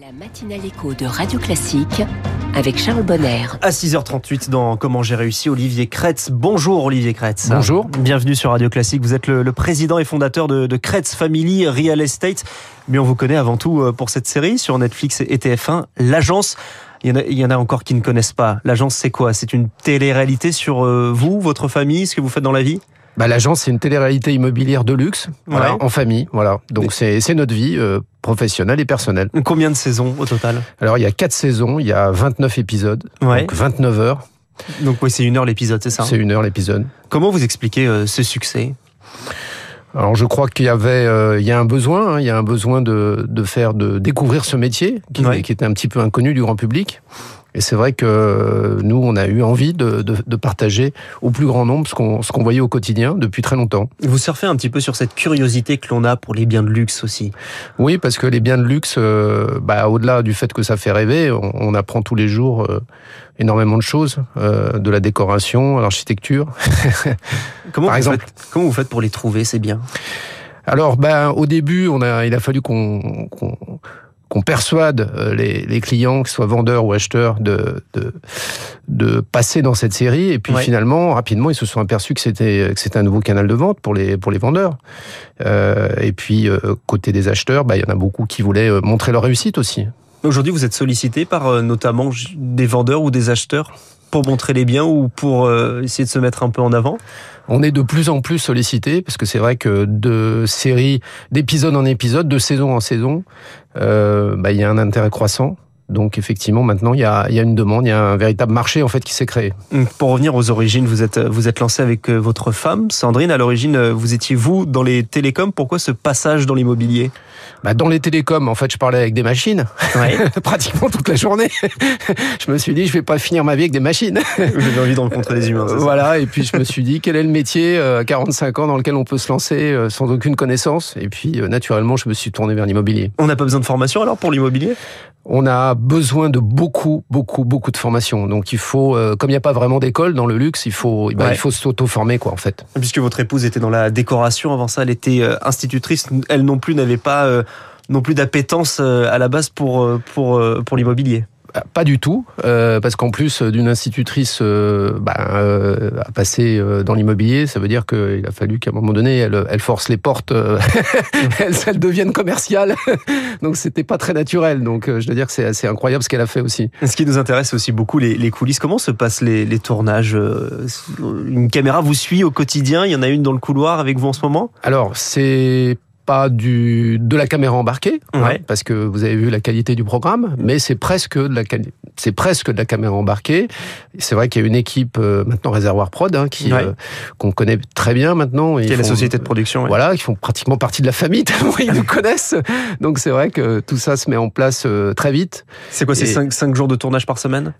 La matinale écho de Radio Classique avec Charles Bonner. À 6h38 dans Comment j'ai réussi, Olivier Kretz. Bonjour Olivier Kretz. Bonjour. Bienvenue sur Radio Classique. Vous êtes le, le président et fondateur de, de, Kretz Family Real Estate. Mais on vous connaît avant tout euh, pour cette série sur Netflix et TF1, L'Agence. Il y, en a, il y en a encore qui ne connaissent pas. L'Agence, c'est quoi? C'est une télé-réalité sur euh, vous, votre famille, ce que vous faites dans la vie? Bah, L'agence, c'est une télé-réalité immobilière de luxe, voilà, en famille. Voilà. Donc, c'est notre vie euh, professionnelle et personnelle. Combien de saisons au total? Alors, il y a 4 saisons, il y a 29 épisodes, Ouais. donc 29 heures. Donc oui, c'est une heure l'épisode, c'est ça C'est une heure l'épisode. Comment vous expliquez euh, ce succès? Alors, je crois qu'il y avait, euh, il y a un besoin, hein, il y a un besoin de, de faire, de découvrir ce métier qui, Ouais. qui était un petit peu inconnu du grand public. Et c'est vrai que euh, nous, on a eu envie de, de, de partager au plus grand nombre ce qu'on ce qu'on voyait au quotidien depuis très longtemps. Vous surfez un petit peu sur cette curiosité que l'on a pour les biens de luxe aussi. Oui, parce que les biens de luxe, euh, bah, au-delà du fait que ça fait rêver, on, on apprend tous les jours euh, énormément de choses, euh, de la décoration, à l'architecture. Comment Par vous exemple. faites, comment vous faites pour les trouver ces biens? Alors, ben, au début, on a, il a fallu qu'on qu'on qu'on persuade euh, les, les clients, que ce soit vendeurs ou acheteurs, de, de, de passer dans cette série. Et puis Ouais. finalement, rapidement, ils se sont aperçus que c'était que c'était un nouveau canal de vente pour les pour les vendeurs. Euh, et puis euh, côté des acheteurs, bah, il y en a beaucoup qui voulaient euh, montrer leur réussite aussi. Aujourd'hui, vous êtes sollicité par euh, notamment des vendeurs ou des acheteurs? Pour montrer les biens ou pour euh, essayer de se mettre un peu en avant? On est de plus en plus sollicité parce que c'est vrai que de série, d'épisode en épisode, de saison en saison, euh, bah, il y a un intérêt croissant. Donc effectivement, maintenant, il y a, il y a une demande, il y a un véritable marché en fait qui s'est créé. Donc, Pour revenir aux origines, vous êtes, vous êtes lancé avec euh, votre femme, Sandrine. À l'origine, euh, vous étiez vous dans les télécoms. Pourquoi ce passage dans l'immobilier? Bah, dans les télécoms, en fait, je parlais avec des machines pratiquement toute la journée. je me suis dit, je vais pas finir ma vie avec des machines. Avez envie de rencontrer des humains. ça? Voilà, et puis je me suis dit, quel est le métier euh, à 45 ans dans lequel on peut se lancer euh, sans aucune connaissance? Et puis, euh, naturellement, je me suis tourné vers l'immobilier. On n'a pas besoin de formation alors pour l'immobilier? On a besoin de beaucoup, beaucoup, beaucoup de formation. Donc il faut, euh, comme il n'y a pas vraiment d'école dans le luxe, il faut, bah, Ouais. il faut s'auto-former quoi en fait. Puisque votre épouse était dans la décoration, avant ça, elle était euh, institutrice. Elle non plus n'avait pas euh, non plus d'appétence euh, à la base pour euh, pour pour l'immobilier. Bah, Pas du tout, euh, parce qu'en plus d'une institutrice euh, bah, euh, à passer euh, dans l'immobilier, ça veut dire qu'il a fallu qu'à un moment donné, elle, elle force les portes, euh, elles, elles deviennent commerciales. Donc c'était pas très naturel. Donc euh, je dois dire que c'est assez incroyable ce qu'elle a fait aussi. Ce qui nous intéresse aussi beaucoup, les, les coulisses. Comment se passent les, les tournages euh, Une caméra vous suit au quotidien. Il y en a une dans le couloir avec vous en ce moment? Alors, c'est pas du de la caméra embarquée, hein, parce que vous avez vu la qualité du programme, mais c'est presque de la c'est presque de la caméra embarquée. C'est vrai qu'il y a une équipe euh, maintenant Réservoir Prod hein, qui Ouais. euh, qu'on connaît très bien maintenant. et Qui est la société de production. ouais. Voilà, qui font pratiquement partie de la famille tellement ils nous connaissent. Donc c'est vrai que tout ça se met en place euh, très vite. C'est quoi C'est Et- 5, cinq jours de tournage par semaine?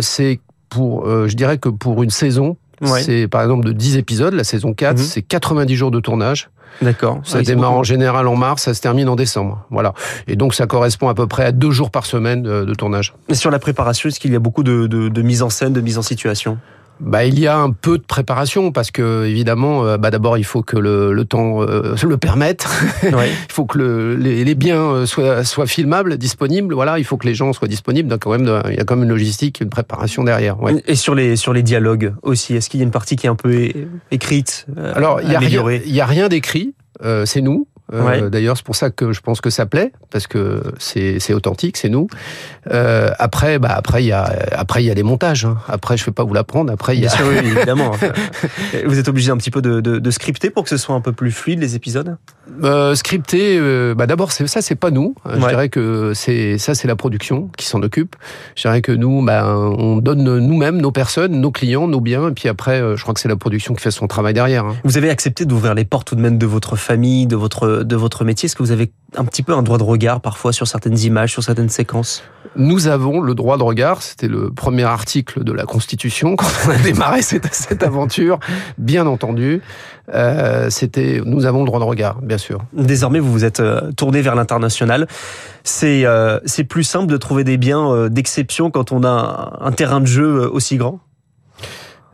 C'est pour, je dirais que pour une saison, Ouais. c'est par exemple de 10 épisodes, la saison 4, Mhm. c'est 90 jours de tournage. D'accord. Ça démarre en général en mars, ça se termine en décembre. Voilà. Et donc ça correspond à peu près à deux jours par semaine de, de tournage. Et sur la préparation, est-ce qu'il y a beaucoup de, de, de mise en scène, de mise en situation? Bah, il y a un peu de préparation parce que évidemment, euh, bah, d'abord il faut que le, le temps euh, le permette. Ouais. il faut que le, les, les biens euh, soient, soient filmables, disponibles. Voilà, il faut que les gens soient disponibles. Donc quand même, de- il y a quand même une logistique, une préparation derrière. Ouais. Et sur les, sur les dialogues aussi, est-ce qu'il y a une partie qui est un peu écrite euh, Alors il y a rien, il y a rien d'écrit. euh, c'est nous. Euh, Ouais. D'ailleurs, c'est pour ça que je pense que ça plaît parce que c'est authentique, c'est nous. Euh, après, bah après il y a après il y a les montages. hein. Après, je vais pas vous l'apprendre. Après, il y Bien a sûr, oui, évidemment. Vous êtes obligé un petit peu de, de, de scripter pour que ce soit un peu plus fluide les épisodes? Euh, scripté, euh, bah d'abord c'est ça c'est pas nous. Euh, Je Ouais. dirais que c'est ça c'est la production qui s'en occupe. Je dirais que nous bah, on donne nous-mêmes nos personnes, nos clients, nos biens et puis après euh, je crois que c'est la production qui fait son travail derrière. hein. Vous avez accepté d'ouvrir les portes tout de même de votre famille, de votre, de votre métier. Est-ce que vous avez un petit peu un droit de regard parfois sur certaines images, sur certaines séquences? Nous avons le droit de regard, c'était le premier article de la Constitution quand on a démarré cette, cette aventure, bien entendu. Euh, c'était nous avons le droit de regard, Désormais, vous vous êtes euh, tourné vers l'international. C'est euh, c'est plus simple de trouver des biens euh, d'exception quand on a un, terrain de jeu aussi grand?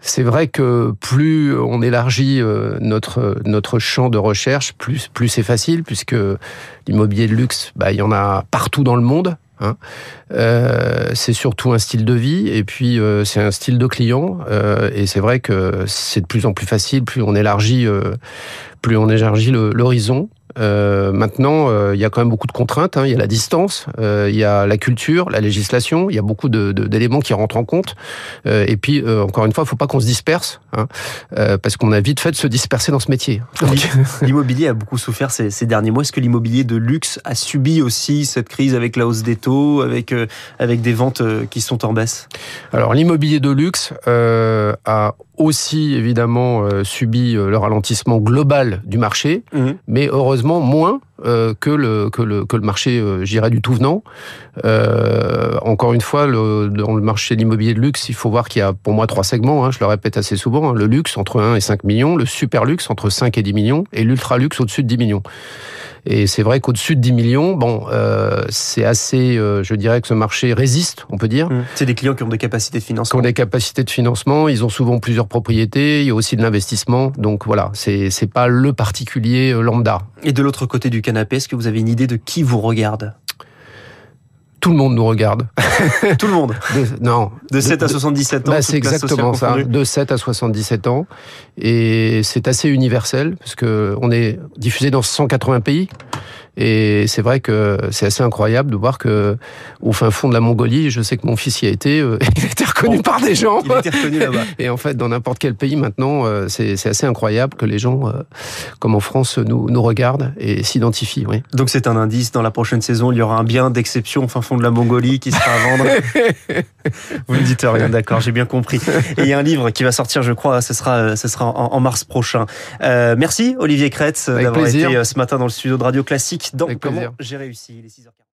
C'est vrai que plus on élargit notre champ de recherche, plus plus c'est facile puisque l'immobilier de luxe, bah, il y en a partout dans le monde. Hein. Euh, c'est surtout un style de vie et puis euh, c'est un style de client. Euh, et c'est vrai que c'est de plus en plus facile, plus on élargit, euh, plus on élargit l'horizon. Euh, maintenant, euh, il y a quand même beaucoup de contraintes. Hein. Il y a la distance, euh, il y a la culture, la législation. Il y a beaucoup d'éléments de, qui rentrent en compte. Euh, et puis, euh, encore une fois, il faut pas qu'on se disperse, hein, euh, parce qu'on a vite fait de se disperser dans ce métier. L'immobilier a beaucoup souffert ces, ces derniers mois. Est-ce que l'immobilier de luxe a subi aussi cette crise avec la hausse des taux, avec avec des ventes qui sont en baisse? Alors, l'immobilier de luxe a aussi évidemment euh, subi le ralentissement global du marché, mmh. mais heureusement moins euh, que, le, que, le, que le marché, euh, j'irais, du tout venant. Euh, encore une fois, le, dans le marché de l'immobilier de luxe, il faut voir qu'il y a pour moi trois segments, hein, je le répète assez souvent, hein, le luxe entre 1 et 5 millions, le super luxe entre 5 et 10 millions, et l'ultra luxe au-dessus de 10 millions. Et c'est vrai qu'au-dessus de 10 millions, bon, euh, c'est assez, euh, je dirais que ce marché résiste, on peut dire. Mmh. C'est des clients qui ont des capacités de financement. Qui ont des capacités de financement, ils ont souvent plusieurs propriétés, il y a aussi de l'investissement. Donc voilà, c'est pas le particulier lambda. Et de l'autre côté du canapé, est-ce que vous avez une idée de qui vous regarde tout le monde nous regarde. Tout le monde de, Non. De 7 à 77 ans bah, C'est exactement ça. De 7 à 77 ans. Et c'est assez universel, parce que on est diffusé dans 180 pays. Et c'est vrai que c'est assez incroyable de voir que au fin fond de la Mongolie, je sais que mon fils y a été, euh, il a été reconnu bon, par des gens. Il a été reconnu là-bas. Et en fait, dans n'importe quel pays maintenant, euh, c'est assez incroyable que les gens, euh, comme en France, nous, nous regardent et s'identifient. Oui. Donc c'est un indice. Dans la prochaine saison, il y aura un bien d'exception au fin fond de la Mongolie qui sera à vendre. Vous ne dites rien, d'accord, j'ai bien compris. Et il y a un livre qui va sortir, je crois, ce sera, ce sera en, en mars prochain. Merci Olivier Kretz d'avoir été ce matin dans le studio de Radio Classique dans Avec Comment j'ai réussi. Il est 6h40.